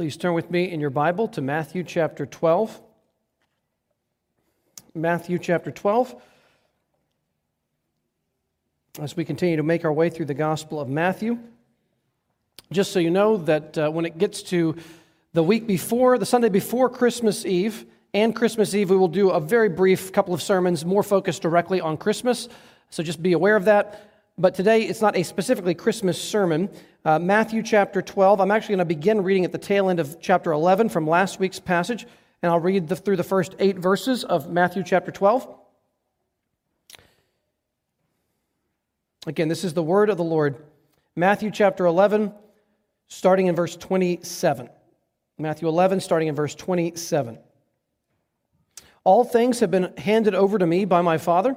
Please turn with me in your Bible to Matthew chapter 12. Matthew chapter 12. As we continue to make our way through the Gospel of Matthew, just so you know that uh, when it gets to the week before, the Sunday before Christmas Eve, and Christmas Eve, we will do a very brief couple of sermons more focused directly on Christmas. So just be aware of that. But today, it's not a specifically Christmas sermon. Uh, Matthew chapter 12, I'm actually going to begin reading at the tail end of chapter 11 from last week's passage, and I'll read the, through the first eight verses of Matthew chapter 12. Again, this is the word of the Lord. Matthew chapter 11, starting in verse 27. Matthew 11, starting in verse 27. All things have been handed over to me by my Father,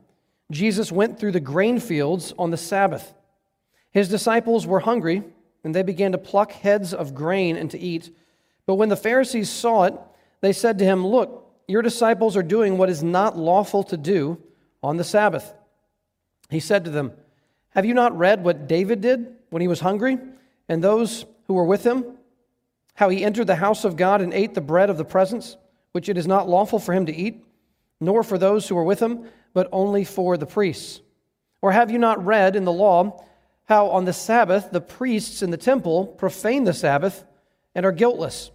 Jesus went through the grain fields on the Sabbath. His disciples were hungry, and they began to pluck heads of grain and to eat. But when the Pharisees saw it, they said to him, Look, your disciples are doing what is not lawful to do on the Sabbath. He said to them, Have you not read what David did when he was hungry, and those who were with him? How he entered the house of God and ate the bread of the presence, which it is not lawful for him to eat? Nor for those who were with him, but only for the priests? Or have you not read in the law how on the Sabbath the priests in the temple profane the Sabbath and are guiltless?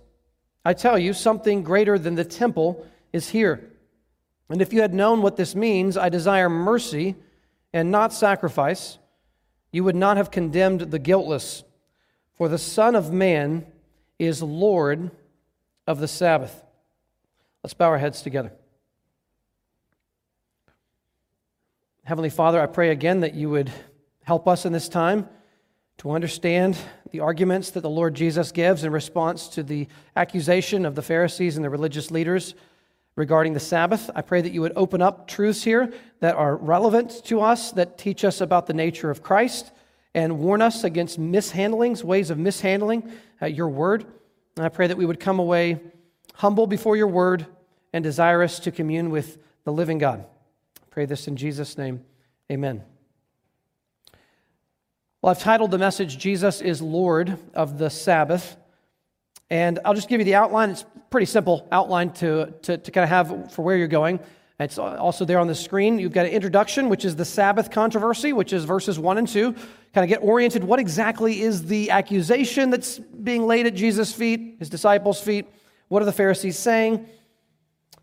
I tell you, something greater than the temple is here. And if you had known what this means, I desire mercy and not sacrifice, you would not have condemned the guiltless. For the Son of Man is Lord of the Sabbath. Let's bow our heads together. Heavenly Father, I pray again that you would help us in this time to understand the arguments that the Lord Jesus gives in response to the accusation of the Pharisees and the religious leaders regarding the Sabbath. I pray that you would open up truths here that are relevant to us, that teach us about the nature of Christ, and warn us against mishandlings, ways of mishandling uh, your word. And I pray that we would come away humble before your word and desirous to commune with the living God. Pray this in Jesus' name. Amen. Well, I've titled the message, Jesus is Lord of the Sabbath. And I'll just give you the outline. It's pretty simple outline to, to, to kind of have for where you're going. It's also there on the screen. You've got an introduction, which is the Sabbath controversy, which is verses 1 and 2. Kind of get oriented. What exactly is the accusation that's being laid at Jesus' feet, his disciples' feet? What are the Pharisees saying?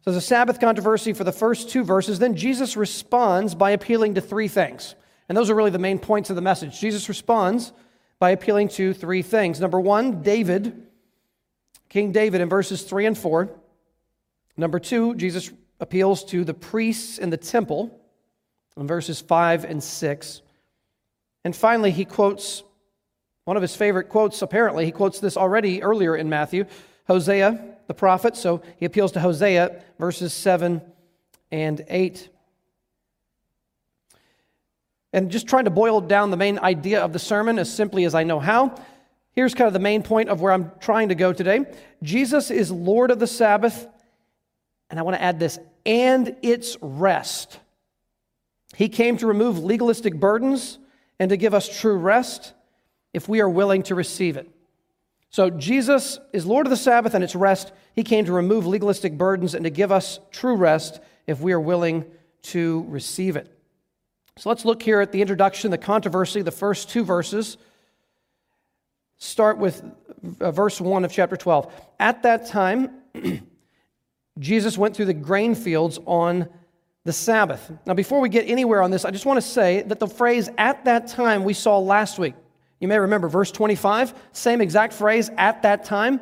So there's a Sabbath controversy for the first two verses. Then Jesus responds by appealing to three things. And those are really the main points of the message. Jesus responds by appealing to three things. Number one, David, King David in verses three and four. Number two, Jesus appeals to the priests in the temple in verses five and six. And finally, he quotes one of his favorite quotes, apparently. He quotes this already earlier in Matthew Hosea the prophet, so he appeals to Hosea, verses 7 and 8. And just trying to boil down the main idea of the sermon as simply as I know how, here's kind of the main point of where I'm trying to go today. Jesus is Lord of the Sabbath, and I want to add this, and its rest. He came to remove legalistic burdens and to give us true rest if we are willing to receive it. So, Jesus is Lord of the Sabbath and its rest. He came to remove legalistic burdens and to give us true rest if we are willing to receive it. So, let's look here at the introduction, the controversy, the first two verses. Start with uh, verse 1 of chapter 12. At that time, Jesus went through the grain fields on the Sabbath. Now, before we get anywhere on this, I just want to say that the phrase at that time we saw last week. You may remember verse 25, same exact phrase at that time.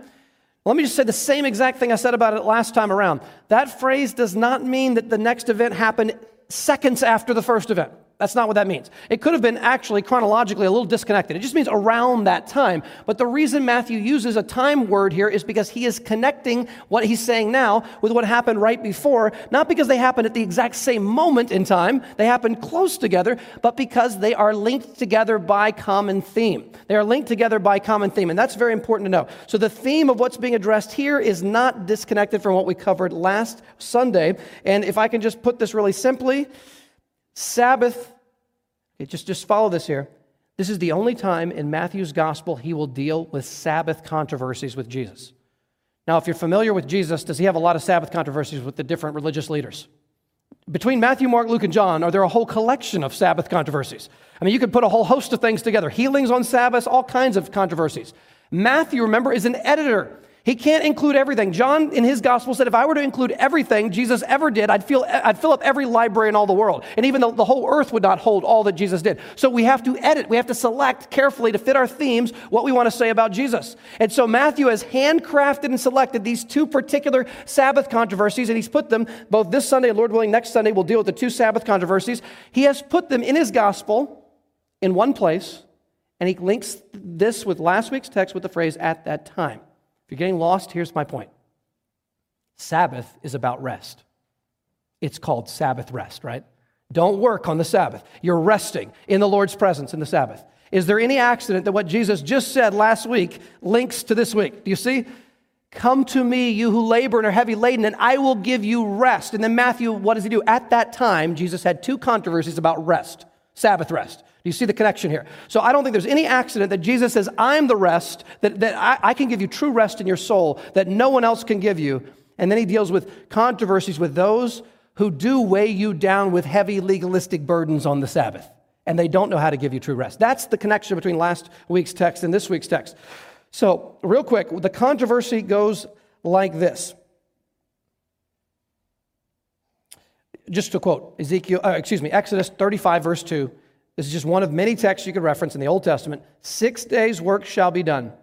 Let me just say the same exact thing I said about it last time around. That phrase does not mean that the next event happened seconds after the first event. That's not what that means. It could have been actually chronologically a little disconnected. It just means around that time. But the reason Matthew uses a time word here is because he is connecting what he's saying now with what happened right before, not because they happened at the exact same moment in time, they happened close together, but because they are linked together by common theme. They are linked together by common theme, and that's very important to know. So the theme of what's being addressed here is not disconnected from what we covered last Sunday. And if I can just put this really simply, Sabbath, okay, just, just follow this here. This is the only time in Matthew's gospel he will deal with Sabbath controversies with Jesus. Now, if you're familiar with Jesus, does he have a lot of Sabbath controversies with the different religious leaders? Between Matthew, Mark, Luke, and John, are there a whole collection of Sabbath controversies? I mean, you could put a whole host of things together healings on Sabbath, all kinds of controversies. Matthew, remember, is an editor. He can't include everything. John, in his gospel, said if I were to include everything Jesus ever did, I'd, feel, I'd fill up every library in all the world. And even the, the whole earth would not hold all that Jesus did. So we have to edit, we have to select carefully to fit our themes what we want to say about Jesus. And so Matthew has handcrafted and selected these two particular Sabbath controversies, and he's put them both this Sunday Lord willing, next Sunday, we'll deal with the two Sabbath controversies. He has put them in his gospel in one place, and he links this with last week's text with the phrase at that time you're getting lost, here's my point Sabbath is about rest. It's called Sabbath rest, right? Don't work on the Sabbath. You're resting in the Lord's presence in the Sabbath. Is there any accident that what Jesus just said last week links to this week? Do you see? Come to me, you who labor and are heavy laden, and I will give you rest. And then Matthew, what does he do? At that time, Jesus had two controversies about rest, Sabbath rest. Do you see the connection here? So I don't think there's any accident that Jesus says, I'm the rest, that, that I, I can give you true rest in your soul that no one else can give you. And then he deals with controversies with those who do weigh you down with heavy legalistic burdens on the Sabbath. And they don't know how to give you true rest. That's the connection between last week's text and this week's text. So, real quick, the controversy goes like this. Just to quote Ezekiel, uh, excuse me, Exodus 35, verse 2. This is just one of many texts you could reference in the Old Testament. Six days' work shall be done.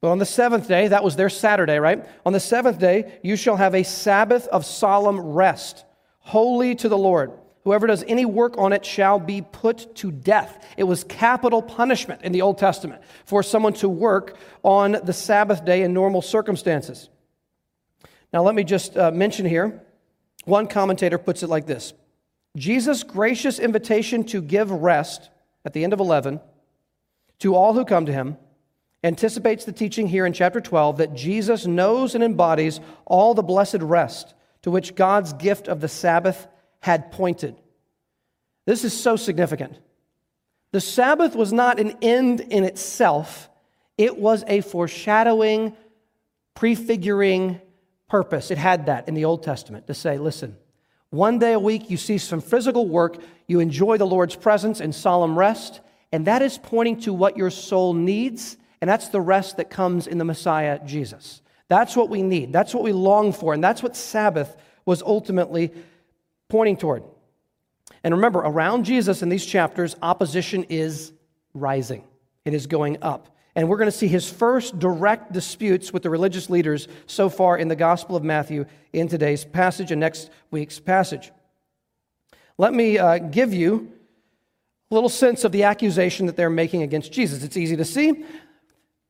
But on the seventh day, that was their Saturday, right? On the seventh day, you shall have a Sabbath of solemn rest, holy to the Lord. Whoever does any work on it shall be put to death. It was capital punishment in the Old Testament for someone to work on the Sabbath day in normal circumstances. Now, let me just uh, mention here one commentator puts it like this Jesus' gracious invitation to give rest at the end of 11 to all who come to him anticipates the teaching here in chapter 12 that Jesus knows and embodies all the blessed rest to which God's gift of the Sabbath had pointed. This is so significant. The Sabbath was not an end in itself, it was a foreshadowing, prefiguring purpose. It had that in the Old Testament to say, listen, one day a week, you see some physical work, you enjoy the Lord's presence and solemn rest, and that is pointing to what your soul needs, and that's the rest that comes in the Messiah, Jesus. That's what we need, that's what we long for, and that's what Sabbath was ultimately pointing toward. And remember, around Jesus in these chapters, opposition is rising, it is going up. And we're going to see his first direct disputes with the religious leaders so far in the Gospel of Matthew in today's passage and next week's passage. Let me uh, give you a little sense of the accusation that they're making against Jesus. It's easy to see.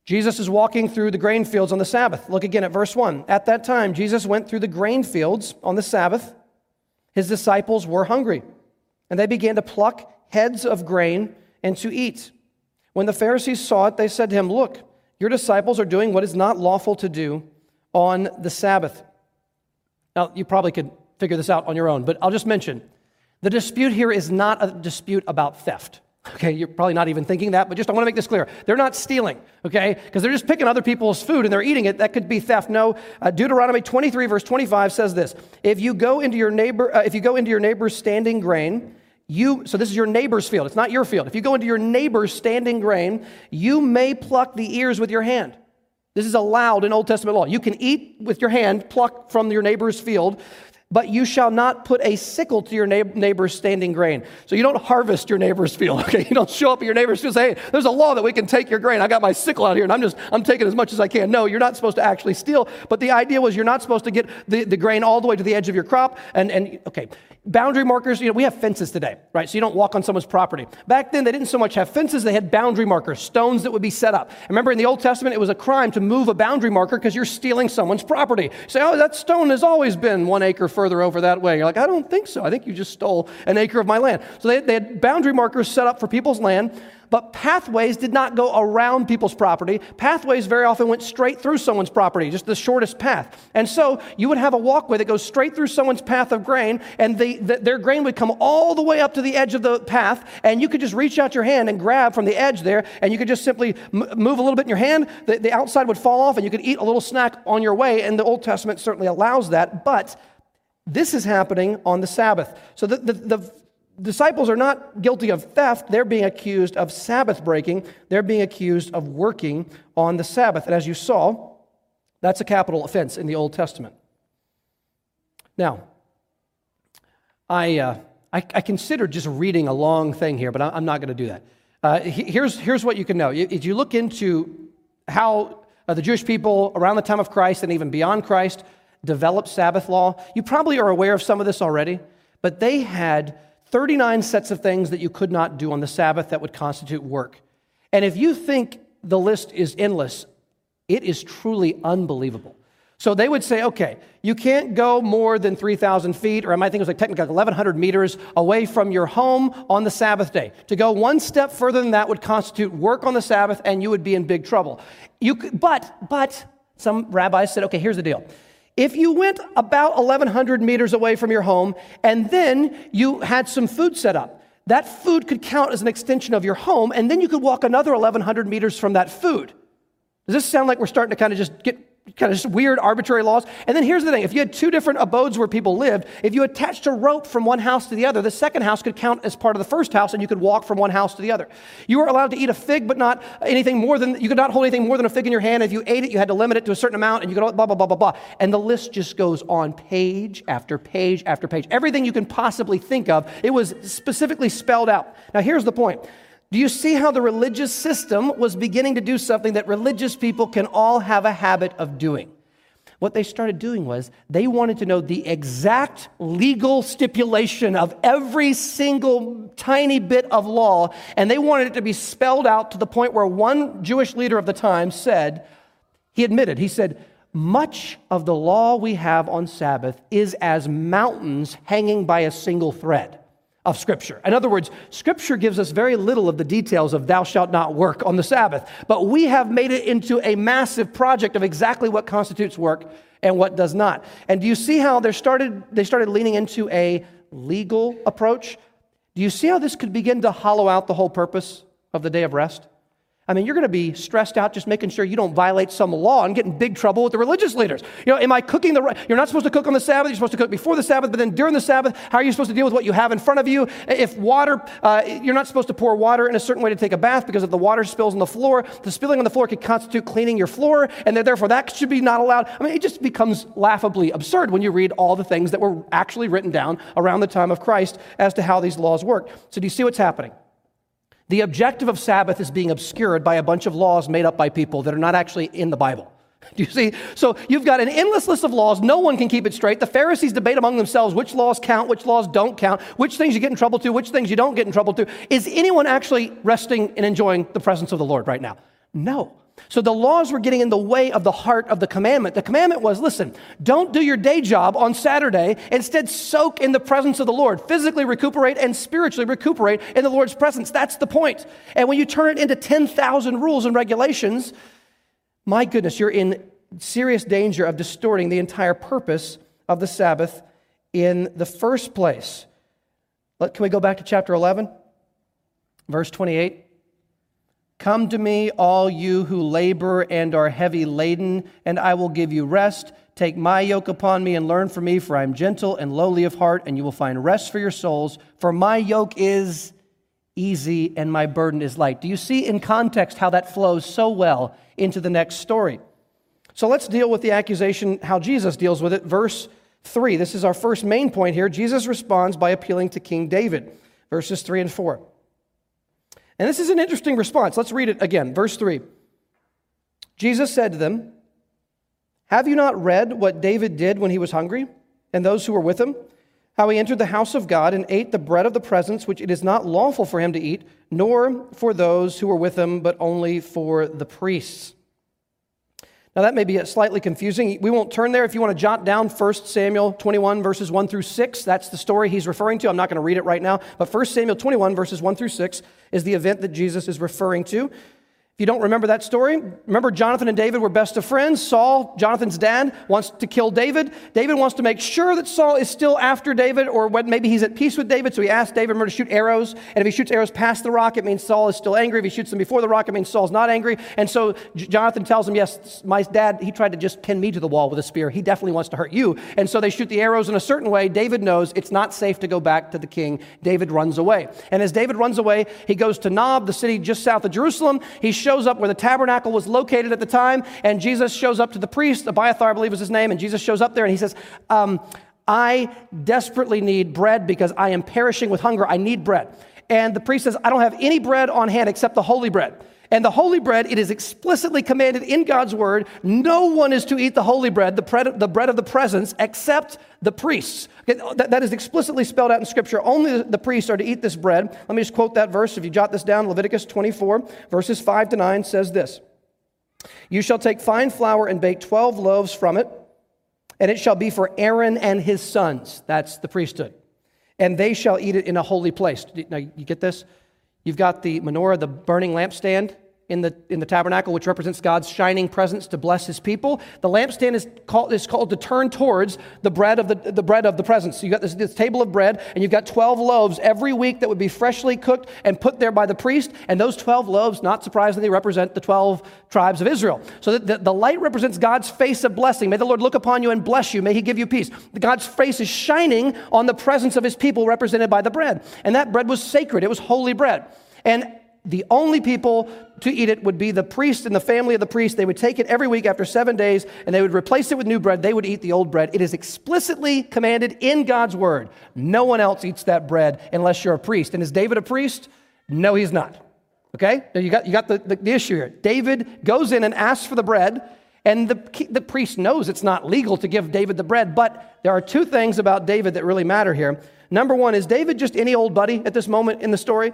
Jesus is walking through the grain fields on the Sabbath. Look again at verse 1. At that time, Jesus went through the grain fields on the Sabbath. His disciples were hungry, and they began to pluck heads of grain and to eat. When the Pharisees saw it, they said to him, Look, your disciples are doing what is not lawful to do on the Sabbath. Now, you probably could figure this out on your own, but I'll just mention the dispute here is not a dispute about theft. Okay, you're probably not even thinking that, but just I want to make this clear. They're not stealing, okay? Because they're just picking other people's food and they're eating it. That could be theft. No, uh, Deuteronomy 23 verse 25 says this: If you go into your neighbor, uh, if you go into your neighbor's standing grain you, so this is your neighbor's field, it's not your field. If you go into your neighbor's standing grain, you may pluck the ears with your hand. This is allowed in Old Testament law. You can eat with your hand, pluck from your neighbor's field, but you shall not put a sickle to your neighbor's standing grain. So you don't harvest your neighbor's field, okay? You don't show up at your neighbor's field and say, hey, there's a law that we can take your grain. I got my sickle out here and I'm just, I'm taking as much as I can. No, you're not supposed to actually steal. But the idea was you're not supposed to get the, the grain all the way to the edge of your crop. And, and okay, boundary markers, you know, we have fences today, right? So you don't walk on someone's property. Back then, they didn't so much have fences, they had boundary markers, stones that would be set up. Remember in the Old Testament, it was a crime to move a boundary marker because you're stealing someone's property. Say, oh, that stone has always been one acre further over that way. You're like, I don't think so. I think you just stole an acre of my land. So they, they had boundary markers set up for people's land. But pathways did not go around people's property. Pathways very often went straight through someone's property, just the shortest path. And so you would have a walkway that goes straight through someone's path of grain, and the, the, their grain would come all the way up to the edge of the path, and you could just reach out your hand and grab from the edge there, and you could just simply m- move a little bit in your hand. The, the outside would fall off, and you could eat a little snack on your way. And the Old Testament certainly allows that. But this is happening on the Sabbath. So the, the, the disciples are not guilty of theft. They're being accused of Sabbath breaking. They're being accused of working on the Sabbath. And as you saw, that's a capital offense in the Old Testament. Now, I, uh, I, I, considered just reading a long thing here, but I'm not going to do that. Uh, here's, here's what you can know. If you look into how uh, the Jewish people around the time of Christ and even beyond Christ developed Sabbath law, you probably are aware of some of this already, but they had 39 sets of things that you could not do on the Sabbath that would constitute work. And if you think the list is endless, it is truly unbelievable. So they would say, okay, you can't go more than 3,000 feet, or I might think it was like technically 1,100 meters away from your home on the Sabbath day. To go one step further than that would constitute work on the Sabbath, and you would be in big trouble. You could, but, but, some rabbis said, okay, here's the deal. If you went about 1,100 meters away from your home and then you had some food set up, that food could count as an extension of your home, and then you could walk another 1,100 meters from that food. Does this sound like we're starting to kind of just get kind of just weird arbitrary laws. And then here's the thing if you had two different abodes where people lived, if you attached a rope from one house to the other, the second house could count as part of the first house and you could walk from one house to the other. You were allowed to eat a fig, but not anything more than, you could not hold anything more than a fig in your hand. If you ate it, you had to limit it to a certain amount and you could blah, blah, blah, blah, blah. And the list just goes on page after page after page. Everything you can possibly think of, it was specifically spelled out. Now here's the point. Do you see how the religious system was beginning to do something that religious people can all have a habit of doing? What they started doing was they wanted to know the exact legal stipulation of every single tiny bit of law, and they wanted it to be spelled out to the point where one Jewish leader of the time said, he admitted, he said, much of the law we have on Sabbath is as mountains hanging by a single thread of Scripture. In other words, Scripture gives us very little of the details of thou shalt not work on the Sabbath, but we have made it into a massive project of exactly what constitutes work and what does not. And do you see how they started, they started leaning into a legal approach? Do you see how this could begin to hollow out the whole purpose of the day of rest? I mean, you're going to be stressed out just making sure you don't violate some law and get in big trouble with the religious leaders. You know, am I cooking the right? You're not supposed to cook on the Sabbath. You're supposed to cook before the Sabbath, but then during the Sabbath, how are you supposed to deal with what you have in front of you? If water, uh, you're not supposed to pour water in a certain way to take a bath because if the water spills on the floor, the spilling on the floor could constitute cleaning your floor, and therefore that should be not allowed. I mean, it just becomes laughably absurd when you read all the things that were actually written down around the time of Christ as to how these laws worked. So, do you see what's happening? The objective of Sabbath is being obscured by a bunch of laws made up by people that are not actually in the Bible. Do you see? So you've got an endless list of laws. No one can keep it straight. The Pharisees debate among themselves which laws count, which laws don't count, which things you get in trouble to, which things you don't get in trouble to. Is anyone actually resting and enjoying the presence of the Lord right now? No. So the laws were getting in the way of the heart of the commandment. The commandment was listen, don't do your day job on Saturday. Instead, soak in the presence of the Lord. Physically recuperate and spiritually recuperate in the Lord's presence. That's the point. And when you turn it into 10,000 rules and regulations, my goodness, you're in serious danger of distorting the entire purpose of the Sabbath in the first place. Can we go back to chapter 11, verse 28? Come to me, all you who labor and are heavy laden, and I will give you rest. Take my yoke upon me and learn from me, for I am gentle and lowly of heart, and you will find rest for your souls. For my yoke is easy and my burden is light. Do you see in context how that flows so well into the next story? So let's deal with the accusation, how Jesus deals with it. Verse 3. This is our first main point here. Jesus responds by appealing to King David, verses 3 and 4. And this is an interesting response. Let's read it again. Verse 3. Jesus said to them, Have you not read what David did when he was hungry, and those who were with him? how he entered the house of God and ate the bread of the presence, which it is not lawful for him to eat, nor for those who were with him, but only for the priests. Now, that may be slightly confusing. We won't turn there. If you want to jot down 1 Samuel 21, verses 1 through 6, that's the story he's referring to. I'm not going to read it right now, but 1 Samuel 21, verses 1 through 6 is the event that Jesus is referring to. If you don't remember that story, remember Jonathan and David were best of friends. Saul, Jonathan's dad, wants to kill David. David wants to make sure that Saul is still after David, or maybe he's at peace with David, so he asks David to shoot arrows. And if he shoots arrows past the rock, it means Saul is still angry. If he shoots them before the rock, it means Saul's not angry. And so Jonathan tells him, Yes, my dad, he tried to just pin me to the wall with a spear. He definitely wants to hurt you. And so they shoot the arrows in a certain way. David knows it's not safe to go back to the king. David runs away. And as David runs away, he goes to Nob, the city just south of Jerusalem. He shows up where the tabernacle was located at the time, and Jesus shows up to the priest, Abiathar, I believe was his name, and Jesus shows up there and he says, um, I desperately need bread because I am perishing with hunger. I need bread. And the priest says, I don't have any bread on hand except the holy bread. And the holy bread, it is explicitly commanded in God's word no one is to eat the holy bread, the bread, of the presence, except the priests. That is explicitly spelled out in Scripture. Only the priests are to eat this bread. Let me just quote that verse. If you jot this down, Leviticus 24, verses 5 to 9 says this You shall take fine flour and bake 12 loaves from it, and it shall be for Aaron and his sons. That's the priesthood. And they shall eat it in a holy place. Now, you get this? You've got the menorah, the burning lampstand in the, in the tabernacle, which represents God's shining presence to bless his people. The lampstand is called, is called to turn towards the bread of the, the bread of the presence. So you've got this, this table of bread, and you've got 12 loaves every week that would be freshly cooked and put there by the priest. And those 12 loaves, not surprisingly, represent the 12 tribes of Israel. So the, the light represents God's face of blessing. May the Lord look upon you and bless you. May he give you peace. God's face is shining on the presence of his people represented by the bread. And that bread was sacred, it was holy bread. And the only people to eat it would be the priest and the family of the priest. They would take it every week after seven days and they would replace it with new bread. They would eat the old bread. It is explicitly commanded in God's word. No one else eats that bread unless you're a priest. And is David a priest? No, he's not. Okay? Now you got, you got the, the, the issue here. David goes in and asks for the bread, and the, the priest knows it's not legal to give David the bread, but there are two things about David that really matter here. Number one, is David just any old buddy at this moment in the story?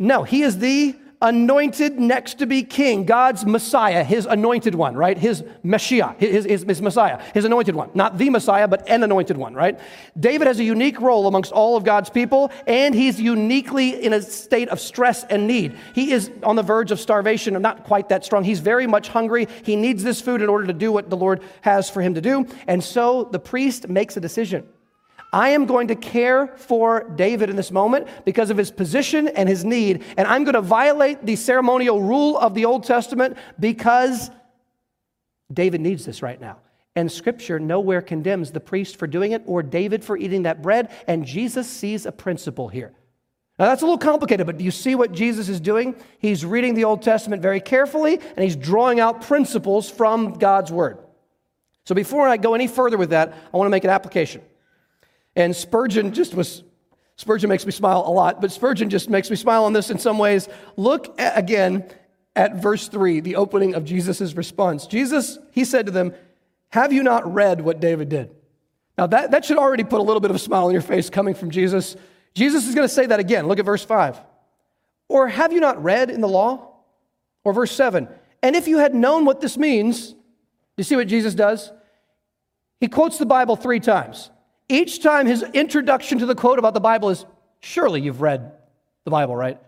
No, he is the anointed next to be king, God's Messiah, his anointed one, right? His Messiah, his, his, his, Messiah, his anointed one. Not the Messiah, but an anointed one, right? David has a unique role amongst all of God's people, and he's uniquely in a state of stress and need. He is on the verge of starvation, not quite that strong. He's very much hungry. He needs this food in order to do what the Lord has for him to do. And so the priest makes a decision. I am going to care for David in this moment because of his position and his need. And I'm going to violate the ceremonial rule of the Old Testament because David needs this right now. And scripture nowhere condemns the priest for doing it or David for eating that bread. And Jesus sees a principle here. Now that's a little complicated, but do you see what Jesus is doing? He's reading the Old Testament very carefully and he's drawing out principles from God's Word. So before I go any further with that, I want to make an application. And Spurgeon just was, Spurgeon makes me smile a lot, but Spurgeon just makes me smile on this in some ways. Look at, again at verse 3, the opening of Jesus' response. Jesus, he said to them, Have you not read what David did? Now, that, that should already put a little bit of a smile on your face coming from Jesus. Jesus is going to say that again. Look at verse 5. Or have you not read in the law? Or verse 7. And if you had known what this means, you see what Jesus does? He quotes the Bible three times. Each time his introduction to the quote about the Bible is, Surely you've read the Bible, right?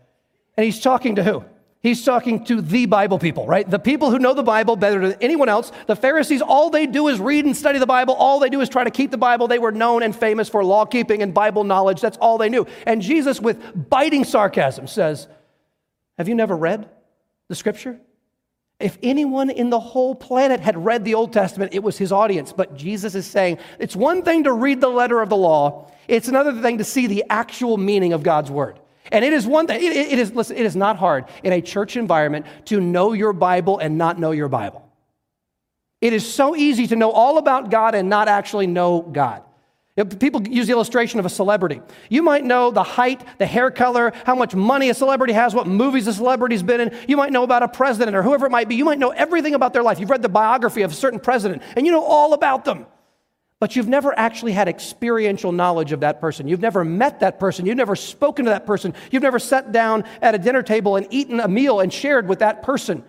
And he's talking to who? He's talking to the Bible people, right? The people who know the Bible better than anyone else. The Pharisees, all they do is read and study the Bible. All they do is try to keep the Bible. They were known and famous for law keeping and Bible knowledge. That's all they knew. And Jesus, with biting sarcasm, says, Have you never read the scripture? If anyone in the whole planet had read the Old Testament, it was his audience. But Jesus is saying it's one thing to read the letter of the law, it's another thing to see the actual meaning of God's word. And it is one thing, it, it is, listen, it is not hard in a church environment to know your Bible and not know your Bible. It is so easy to know all about God and not actually know God. People use the illustration of a celebrity. You might know the height, the hair color, how much money a celebrity has, what movies a celebrity's been in. You might know about a president or whoever it might be. You might know everything about their life. You've read the biography of a certain president and you know all about them. but you've never actually had experiential knowledge of that person. You've never met that person. You've never spoken to that person. You've never sat down at a dinner table and eaten a meal and shared with that person.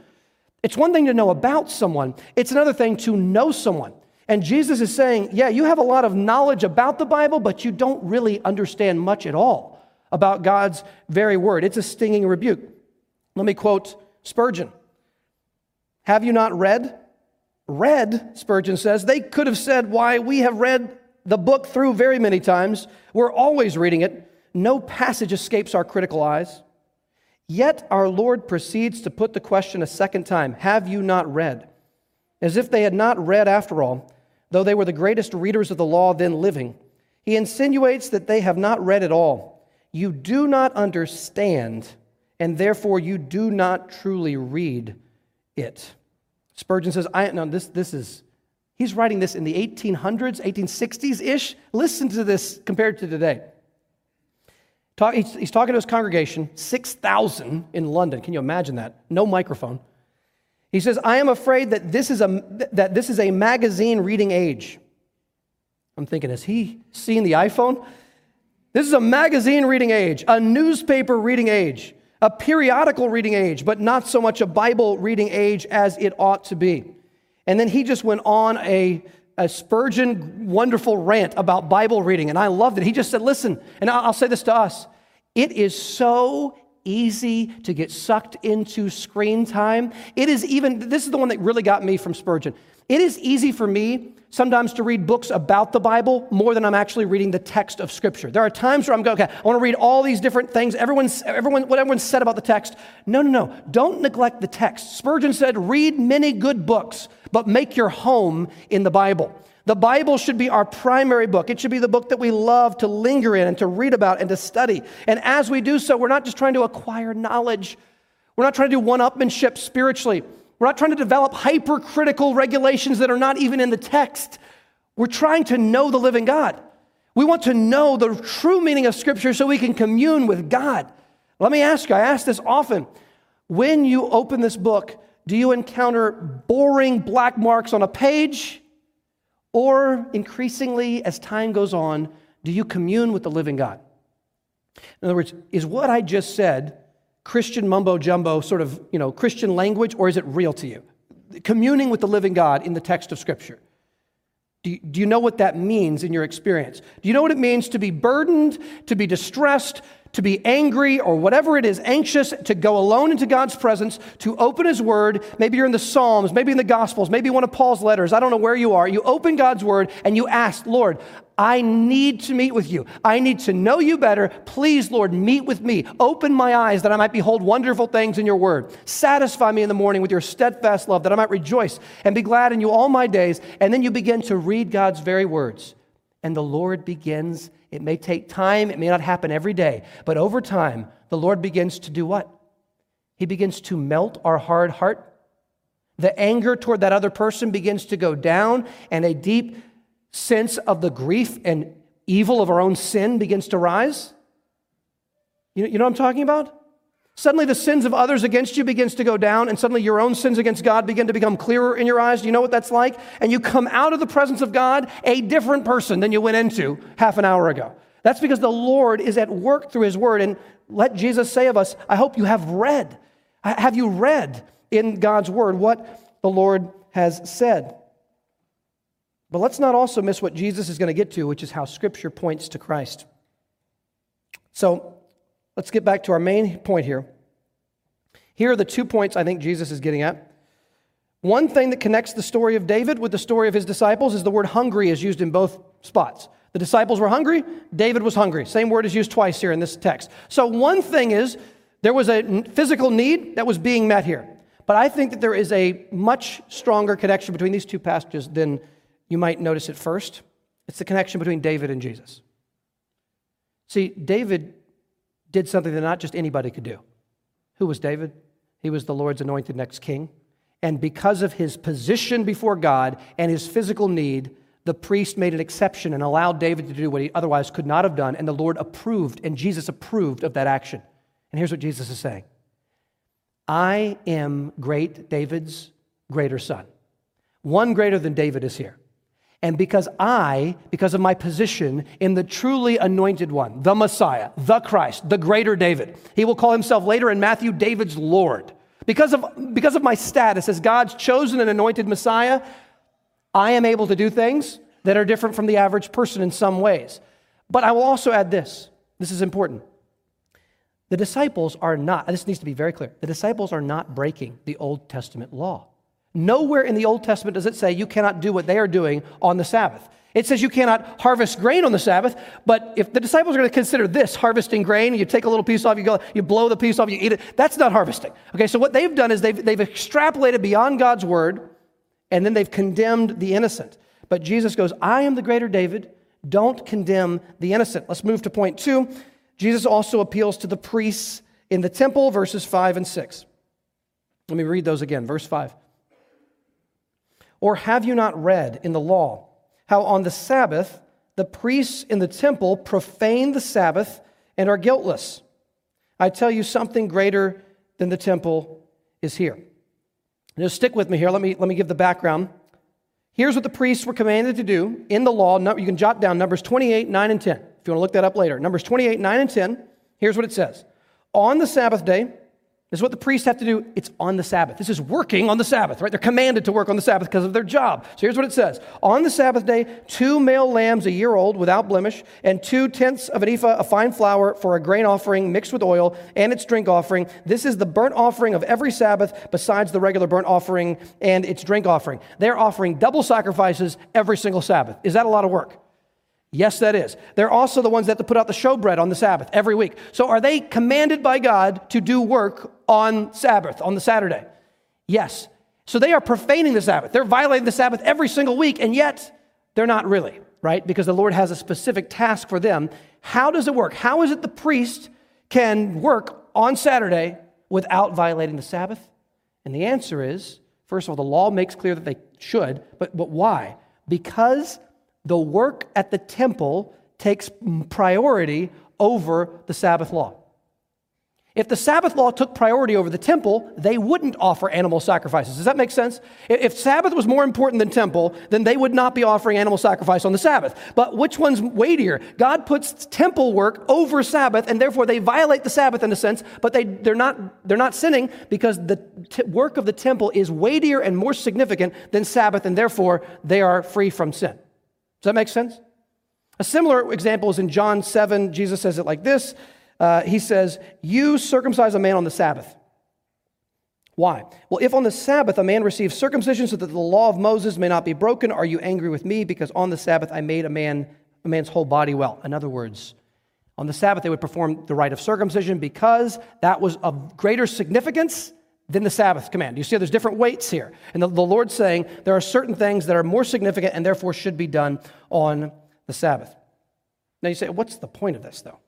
It's one thing to know about someone, it's another thing to know someone. And Jesus is saying, yeah, you have a lot of knowledge about the Bible, but you don't really understand much at all about God's very word. It's a stinging rebuke. Let me quote Spurgeon Have you not read? Read, Spurgeon says. They could have said, Why, we have read the book through very many times. We're always reading it. No passage escapes our critical eyes. Yet our Lord proceeds to put the question a second time Have you not read? As if they had not read after all, though they were the greatest readers of the law then living. He insinuates that they have not read at all. You do not understand, and therefore you do not truly read it. Spurgeon says, I no, this this is he's writing this in the 1800s, 1860s ish. Listen to this compared to today. Talk, he's, he's talking to his congregation, 6,000 in London. Can you imagine that? No microphone. He says, I am afraid that this is a, that this is a magazine reading age. I'm thinking, has he seen the iPhone? This is a magazine reading age, a newspaper reading age, a periodical reading age, but not so much a Bible reading age as it ought to be. And then he just went on a, a Spurgeon wonderful rant about Bible reading, and I loved it. He just said, Listen, and I'll say this to us it is so easy to get sucked into screen time. It is even, this is the one that really got me from Spurgeon. It is easy for me sometimes to read books about the Bible more than I'm actually reading the text of Scripture. There are times where I'm going, okay, I want to read all these different things, everyone's, everyone, what everyone said about the text. No, no, no. Don't neglect the text. Spurgeon said, read many good books, but make your home in the Bible. The Bible should be our primary book. It should be the book that we love to linger in and to read about and to study. And as we do so, we're not just trying to acquire knowledge, we're not trying to do one upmanship spiritually. We're not trying to develop hypercritical regulations that are not even in the text. We're trying to know the living God. We want to know the true meaning of Scripture so we can commune with God. Let me ask you, I ask this often. When you open this book, do you encounter boring black marks on a page? Or increasingly, as time goes on, do you commune with the living God? In other words, is what I just said Christian mumbo jumbo, sort of, you know, Christian language, or is it real to you? Communing with the living God in the text of Scripture. Do you, do you know what that means in your experience? Do you know what it means to be burdened, to be distressed, to be angry or whatever it is, anxious to go alone into God's presence, to open His Word. Maybe you're in the Psalms, maybe in the Gospels, maybe one of Paul's letters. I don't know where you are. You open God's Word and you ask, Lord, I need to meet with you. I need to know you better. Please, Lord, meet with me. Open my eyes that I might behold wonderful things in your word. Satisfy me in the morning with your steadfast love that I might rejoice and be glad in you all my days. And then you begin to read God's very words. And the Lord begins it may take time, it may not happen every day, but over time, the Lord begins to do what? He begins to melt our hard heart. The anger toward that other person begins to go down, and a deep sense of the grief and evil of our own sin begins to rise. You know, you know what I'm talking about? Suddenly, the sins of others against you begins to go down, and suddenly your own sins against God begin to become clearer in your eyes. Do you know what that's like? And you come out of the presence of God a different person than you went into half an hour ago. That's because the Lord is at work through His Word. And let Jesus say of us, I hope you have read. Have you read in God's Word what the Lord has said? But let's not also miss what Jesus is going to get to, which is how Scripture points to Christ. So, Let's get back to our main point here. Here are the two points I think Jesus is getting at. One thing that connects the story of David with the story of his disciples is the word hungry is used in both spots. The disciples were hungry, David was hungry. Same word is used twice here in this text. So, one thing is there was a physical need that was being met here. But I think that there is a much stronger connection between these two passages than you might notice at first. It's the connection between David and Jesus. See, David did something that not just anybody could do. Who was David? He was the Lord's anointed next king. And because of his position before God and his physical need, the priest made an exception and allowed David to do what he otherwise could not have done. And the Lord approved, and Jesus approved of that action. And here's what Jesus is saying I am great David's greater son. One greater than David is here. And because I, because of my position in the truly anointed one, the Messiah, the Christ, the greater David, he will call himself later in Matthew David's Lord. Because of, because of my status as God's chosen and anointed Messiah, I am able to do things that are different from the average person in some ways. But I will also add this this is important. The disciples are not, this needs to be very clear, the disciples are not breaking the Old Testament law. Nowhere in the Old Testament does it say you cannot do what they are doing on the Sabbath. It says you cannot harvest grain on the Sabbath, but if the disciples are going to consider this harvesting grain, you take a little piece off, you go, you blow the piece off, you eat it. That's not harvesting. Okay, so what they've done is they've, they've extrapolated beyond God's word, and then they've condemned the innocent. But Jesus goes, I am the greater David. Don't condemn the innocent. Let's move to point two. Jesus also appeals to the priests in the temple, verses five and six. Let me read those again. Verse five. Or have you not read in the law how on the Sabbath the priests in the temple profane the Sabbath and are guiltless? I tell you, something greater than the temple is here. Just stick with me here. Let me, let me give the background. Here's what the priests were commanded to do in the law. You can jot down Numbers 28, 9, and 10 if you want to look that up later. Numbers 28, 9, and 10. Here's what it says On the Sabbath day, this is what the priests have to do. It's on the Sabbath. This is working on the Sabbath, right? They're commanded to work on the Sabbath because of their job. So here's what it says On the Sabbath day, two male lambs a year old without blemish, and two tenths of an ephah of fine flour for a grain offering mixed with oil and its drink offering. This is the burnt offering of every Sabbath besides the regular burnt offering and its drink offering. They're offering double sacrifices every single Sabbath. Is that a lot of work? Yes, that is. They're also the ones that have to put out the showbread on the Sabbath every week. So are they commanded by God to do work on Sabbath, on the Saturday? Yes. So they are profaning the Sabbath. They're violating the Sabbath every single week, and yet they're not really, right? Because the Lord has a specific task for them. How does it work? How is it the priest can work on Saturday without violating the Sabbath? And the answer is first of all, the law makes clear that they should, but, but why? Because the work at the temple takes priority over the Sabbath law. If the Sabbath law took priority over the temple, they wouldn't offer animal sacrifices. Does that make sense? If Sabbath was more important than temple, then they would not be offering animal sacrifice on the Sabbath. But which one's weightier? God puts temple work over Sabbath, and therefore they violate the Sabbath in a sense, but they, they're, not, they're not sinning because the t- work of the temple is weightier and more significant than Sabbath, and therefore they are free from sin. Does that make sense? A similar example is in John 7. Jesus says it like this uh, He says, You circumcise a man on the Sabbath. Why? Well, if on the Sabbath a man receives circumcision so that the law of Moses may not be broken, are you angry with me because on the Sabbath I made a man a man's whole body well? In other words, on the Sabbath they would perform the rite of circumcision because that was of greater significance than the Sabbath command. You see, there's different weights here. And the, the Lord's saying there are certain things that are more significant and therefore should be done on the Sabbath. Now you say, what's the point of this, though?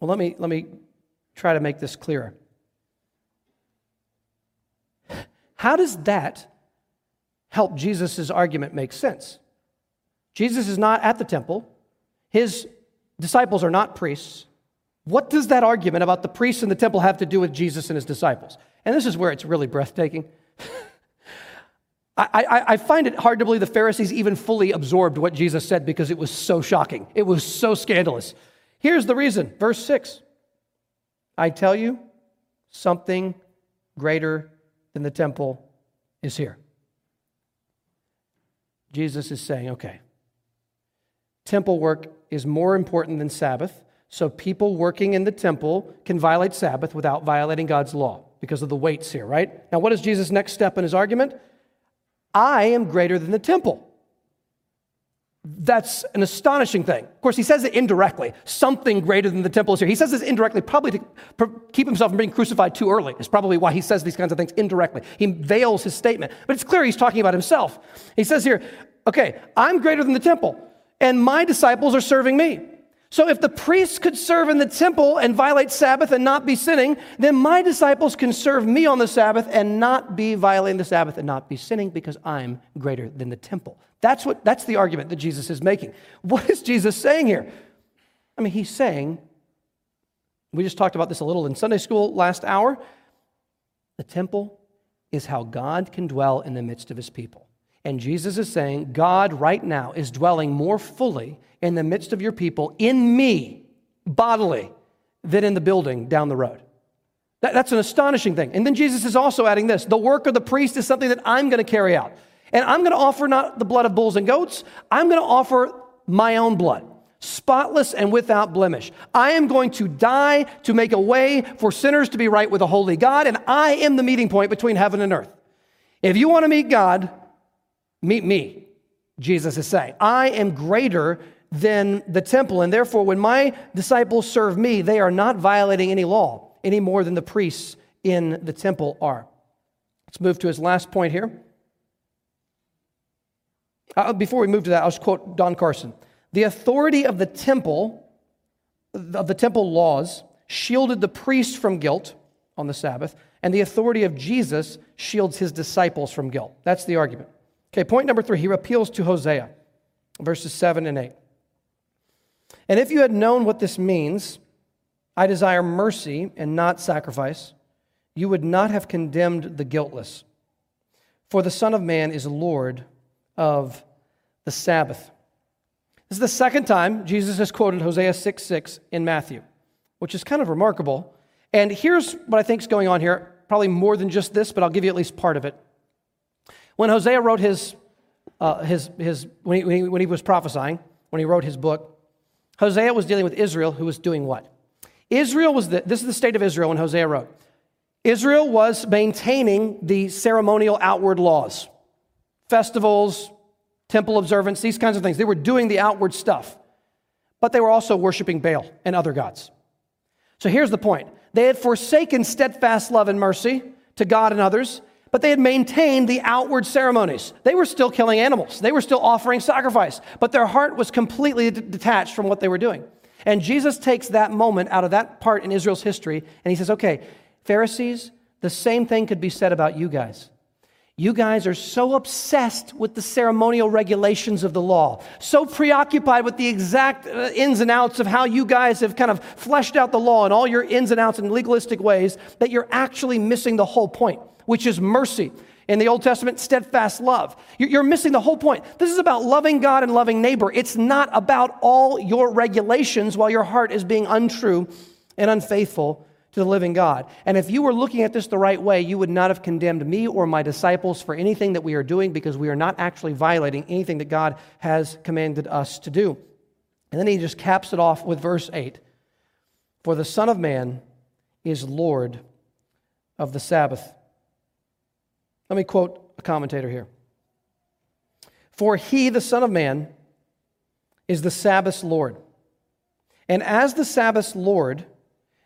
Well, let me, let me try to make this clearer. How does that help Jesus' argument make sense? Jesus is not at the temple, his disciples are not priests. What does that argument about the priests in the temple have to do with Jesus and his disciples? And this is where it's really breathtaking. I, I, I, find it hard to believe the Pharisees even fully absorbed what Jesus said because it was so shocking. It was so scandalous. Here's the reason. Verse 6 I tell you, something greater than the temple is here. Jesus is saying, okay, temple work is more important than Sabbath, so people working in the temple can violate Sabbath without violating God's law because of the weights here, right? Now, what is Jesus' next step in his argument? I am greater than the temple. That's an astonishing thing. Of course, he says it indirectly. Something greater than the temple is here. He says this indirectly, probably to keep himself from being crucified too early, is probably why he says these kinds of things indirectly. He veils his statement. But it's clear he's talking about himself. He says here, okay, I'm greater than the temple, and my disciples are serving me. So if the priests could serve in the temple and violate Sabbath and not be sinning, then my disciples can serve me on the Sabbath and not be violating the Sabbath and not be sinning because I'm greater than the temple. That's what that's the argument that Jesus is making. What is Jesus saying here? I mean, he's saying we just talked about this a little in Sunday school last hour. The temple is how God can dwell in the midst of his people. And Jesus is saying, God right now is dwelling more fully in the midst of your people, in me, bodily, than in the building down the road. That, that's an astonishing thing. And then Jesus is also adding this the work of the priest is something that I'm going to carry out. And I'm going to offer not the blood of bulls and goats, I'm going to offer my own blood, spotless and without blemish. I am going to die to make a way for sinners to be right with a holy God, and I am the meeting point between heaven and earth. If you want to meet God, meet me, Jesus is saying. I am greater than the temple, and therefore, when my disciples serve me, they are not violating any law any more than the priests in the temple are. Let's move to his last point here. Uh, before we move to that, I'll just quote Don Carson. The authority of the temple, of the temple laws, shielded the priest from guilt on the Sabbath, and the authority of Jesus shields his disciples from guilt. That's the argument. Okay, point number three, he appeals to Hosea, verses 7 and 8. And if you had known what this means, I desire mercy and not sacrifice, you would not have condemned the guiltless. For the Son of Man is Lord of the Sabbath. This is the second time Jesus has quoted Hosea 6 6 in Matthew, which is kind of remarkable. And here's what I think is going on here probably more than just this, but I'll give you at least part of it. When Hosea wrote his, uh, his, his when, he, when, he, when he was prophesying, when he wrote his book, Hosea was dealing with Israel, who was doing what? Israel was the, this is the state of Israel when Hosea wrote. Israel was maintaining the ceremonial outward laws, festivals, temple observance, these kinds of things. They were doing the outward stuff, but they were also worshiping Baal and other gods. So here's the point they had forsaken steadfast love and mercy to God and others, but they had maintained the outward ceremonies. They were still killing animals, they were still offering sacrifice, but their heart was completely d- detached from what they were doing. And Jesus takes that moment out of that part in Israel's history and he says, okay, Pharisees, the same thing could be said about you guys. You guys are so obsessed with the ceremonial regulations of the law, so preoccupied with the exact uh, ins and outs of how you guys have kind of fleshed out the law and all your ins and outs in legalistic ways that you're actually missing the whole point, which is mercy in the Old Testament, steadfast love. You're missing the whole point. This is about loving God and loving neighbor. It's not about all your regulations while your heart is being untrue and unfaithful to the living God. And if you were looking at this the right way, you would not have condemned me or my disciples for anything that we are doing because we are not actually violating anything that God has commanded us to do. And then he just caps it off with verse 8 For the Son of Man is Lord of the Sabbath. Let me quote a commentator here. For he, the Son of Man, is the Sabbath's Lord. And as the Sabbath's Lord,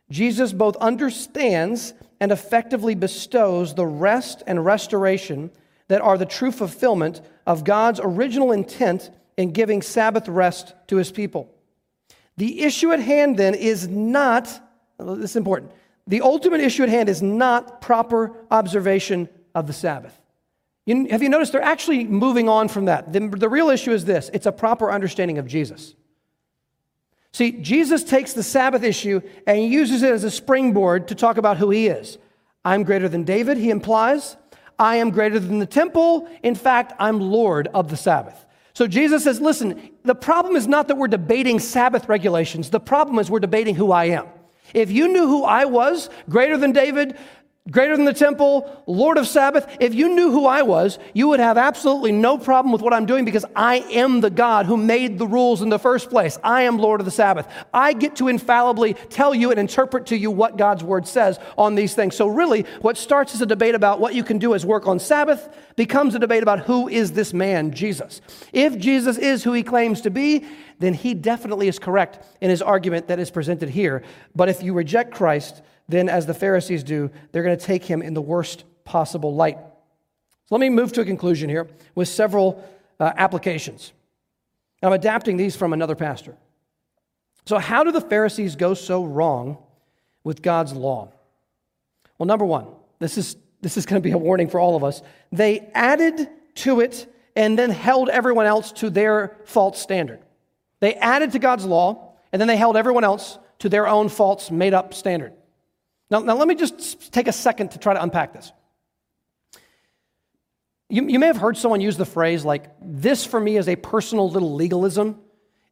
Jesus both understands and effectively bestows the rest and restoration that are the true fulfillment of God's original intent in giving Sabbath rest to his people. The issue at hand then is not, this is important, the ultimate issue at hand is not proper observation of the Sabbath. You, have you noticed they're actually moving on from that? The, the real issue is this it's a proper understanding of Jesus. See, Jesus takes the Sabbath issue and he uses it as a springboard to talk about who he is. I'm greater than David, he implies. I am greater than the temple. In fact, I'm Lord of the Sabbath. So Jesus says, listen, the problem is not that we're debating Sabbath regulations. The problem is we're debating who I am. If you knew who I was, greater than David, greater than the temple, Lord of Sabbath. If you knew who I was, you would have absolutely no problem with what I'm doing because I am the God who made the rules in the first place. I am Lord of the Sabbath. I get to infallibly tell you and interpret to you what God's word says on these things. So, really, what starts as a debate about what you can do as work on Sabbath becomes a debate about who is this man, Jesus. If Jesus is who he claims to be, then he definitely is correct in his argument that is presented here. But if you reject Christ, then, as the Pharisees do, they're going to take him in the worst possible light. So let me move to a conclusion here with several uh, applications. I'm adapting these from another pastor. So, how do the Pharisees go so wrong with God's law? Well, number one, this is, this is going to be a warning for all of us. They added to it and then held everyone else to their false standard. They added to God's law and then they held everyone else to their own false, made up standard. Now, now, let me just take a second to try to unpack this. You, you may have heard someone use the phrase like, this for me is a personal little legalism.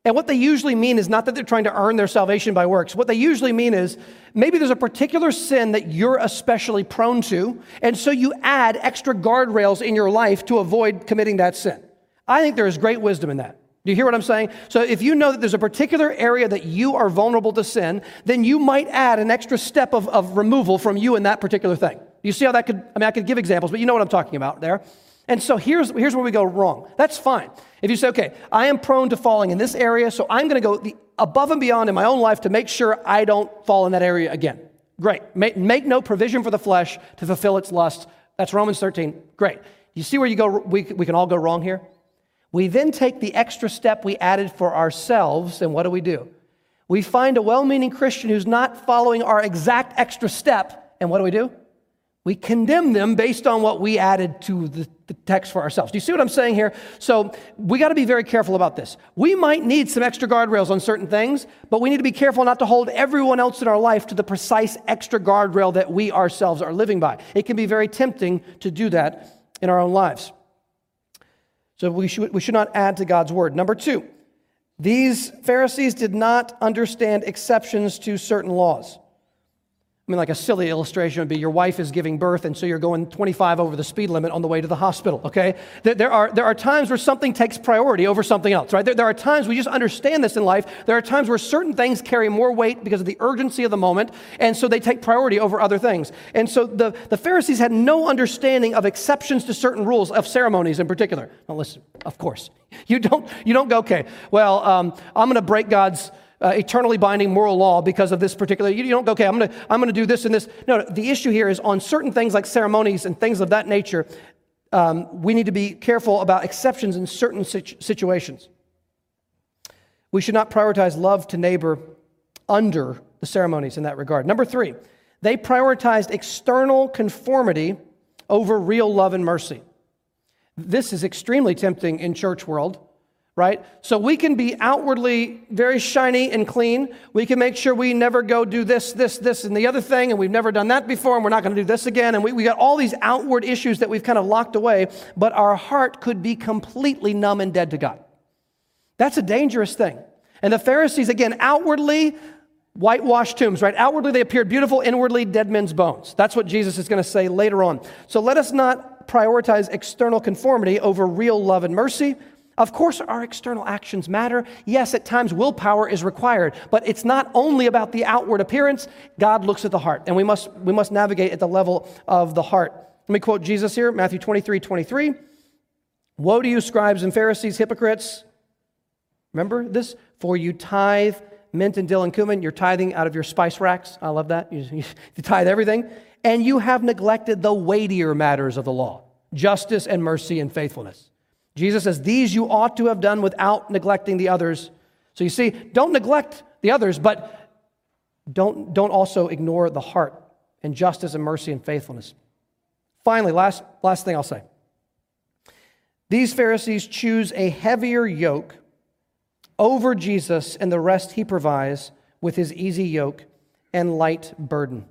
And what they usually mean is not that they're trying to earn their salvation by works. What they usually mean is maybe there's a particular sin that you're especially prone to, and so you add extra guardrails in your life to avoid committing that sin. I think there is great wisdom in that. Do you hear what I'm saying? So if you know that there's a particular area that you are vulnerable to sin, then you might add an extra step of, of removal from you in that particular thing. You see how that could, I mean, I could give examples, but you know what I'm talking about there. And so here's, here's where we go wrong. That's fine. If you say, okay, I am prone to falling in this area, so I'm going to go the, above and beyond in my own life to make sure I don't fall in that area again. Great. Make, make no provision for the flesh to fulfill its lusts. That's Romans 13. Great. You see where you go, we, we can all go wrong here? We then take the extra step we added for ourselves, and what do we do? We find a well meaning Christian who's not following our exact extra step, and what do we do? We condemn them based on what we added to the, the text for ourselves. Do you see what I'm saying here? So we got to be very careful about this. We might need some extra guardrails on certain things, but we need to be careful not to hold everyone else in our life to the precise extra guardrail that we ourselves are living by. It can be very tempting to do that in our own lives. So we should, we should not add to God's word. Number two, these Pharisees did not understand exceptions to certain laws. I mean, like a silly illustration would be your wife is giving birth, and so you're going 25 over the speed limit on the way to the hospital, okay? There are, there are times where something takes priority over something else, right? There, there are times we just understand this in life. There are times where certain things carry more weight because of the urgency of the moment, and so they take priority over other things. And so the, the Pharisees had no understanding of exceptions to certain rules, of ceremonies in particular. Now, listen, of course, you don't, you don't go, okay, well, um, I'm going to break God's uh, eternally binding moral law because of this particular. You, don't go, okay, I'm going to I'm to do this and this. No, the issue here is on certain things like ceremonies and things of that nature. Um, we need to be careful about exceptions in certain situ- situations. We should not prioritize love to neighbor under the ceremonies in that regard. Number three, they prioritized external conformity over real love and mercy. This is extremely tempting in church world right? So we can be outwardly very shiny and clean. We can make sure we never go do this, this, this, and the other thing, and we've never done that before, and we're not going to do this again. And we, we got all these outward issues that we've kind of locked away, but our heart could be completely numb and dead to God. That's a dangerous thing. And the Pharisees, again, outwardly, whitewashed tombs, right? Outwardly, they appeared beautiful, inwardly, dead men's bones. That's what Jesus is going to say later on. So let us not prioritize external conformity over real love and mercy. Of course, our external actions matter. Yes, at times willpower is required, but it's not only about the outward appearance. God looks at the heart, and we must, we must navigate at the level of the heart. Let me quote Jesus here Matthew 23 23. Woe to you, scribes and Pharisees, hypocrites. Remember this? For you tithe mint and dill and cumin, you're tithing out of your spice racks. I love that. You, you, you tithe everything. And you have neglected the weightier matters of the law justice and mercy and faithfulness. Jesus says, These you ought to have done without neglecting the others. So you see, don't neglect the others, but don't, don't also ignore the heart and justice and mercy and faithfulness. Finally, last, last thing I'll say. These Pharisees choose a heavier yoke over Jesus and the rest he provides with his easy yoke and light burden.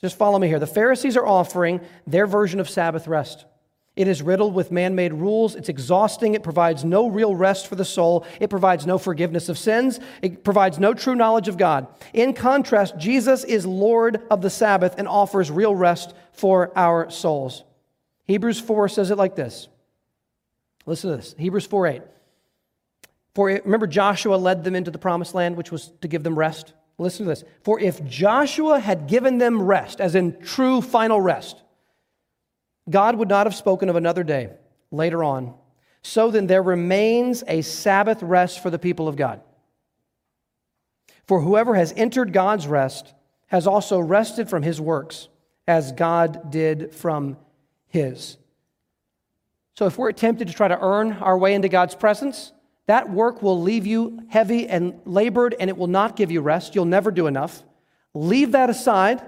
Just follow me here. The Pharisees are offering their version of Sabbath rest. It is riddled with man made rules. It's exhausting. It provides no real rest for the soul. It provides no forgiveness of sins. It provides no true knowledge of God. In contrast, Jesus is Lord of the Sabbath and offers real rest for our souls. Hebrews 4 says it like this. Listen to this Hebrews 4 8. For remember, Joshua led them into the promised land, which was to give them rest. Listen to this. For if Joshua had given them rest, as in true final rest, God would not have spoken of another day later on. So then, there remains a Sabbath rest for the people of God. For whoever has entered God's rest has also rested from his works, as God did from his. So, if we're tempted to try to earn our way into God's presence, that work will leave you heavy and labored, and it will not give you rest. You'll never do enough. Leave that aside.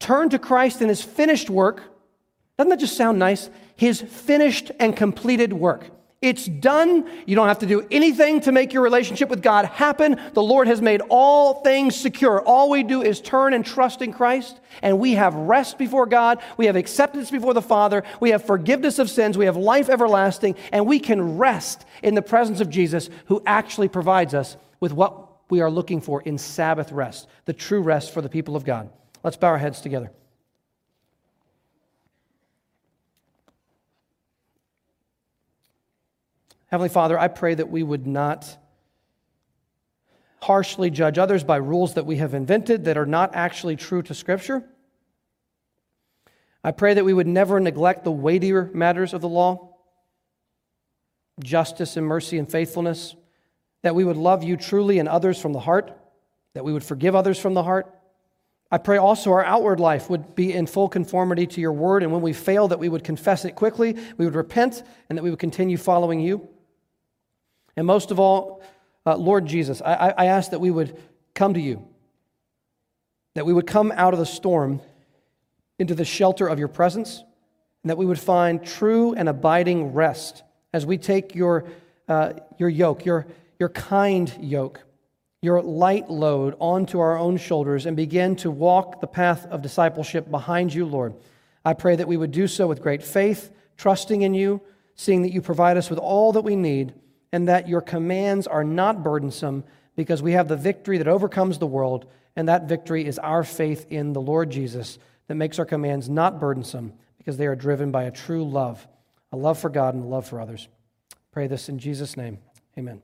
Turn to Christ and his finished work doesn't that just sound nice? His finished and completed work. It's done. You don't have to do anything to make your relationship with God happen. The Lord has made all things secure. All we do is turn and trust in Christ, and we have rest before God. We have acceptance before the Father. We have forgiveness of sins. We have life everlasting, and we can rest in the presence of Jesus, who actually provides us with what we are looking for in Sabbath rest, the true rest for the people of God. Let's bow our heads together. Heavenly Father, I pray that we would not harshly judge others by rules that we have invented that are not actually true to Scripture. I pray that we would never neglect the weightier matters of the law justice and mercy and faithfulness, that we would love you truly and others from the heart, that we would forgive others from the heart. I pray also our outward life would be in full conformity to your word, and when we fail, that we would confess it quickly, we would repent, and that we would continue following you. And most of all, uh, Lord Jesus, I, I ask that we would come to you, that we would come out of the storm into the shelter of your presence, and that we would find true and abiding rest as we take your, uh, your yoke, your, your kind yoke, your light load onto our own shoulders and begin to walk the path of discipleship behind you, Lord. I pray that we would do so with great faith, trusting in you, seeing that you provide us with all that we need and that your commands are not burdensome because we have the victory that overcomes the world, and that victory is our faith in the Lord Jesus that makes our commands not burdensome because they are driven by a true love, a love for God and a love for others. Pray this in Jesus' name. Amen.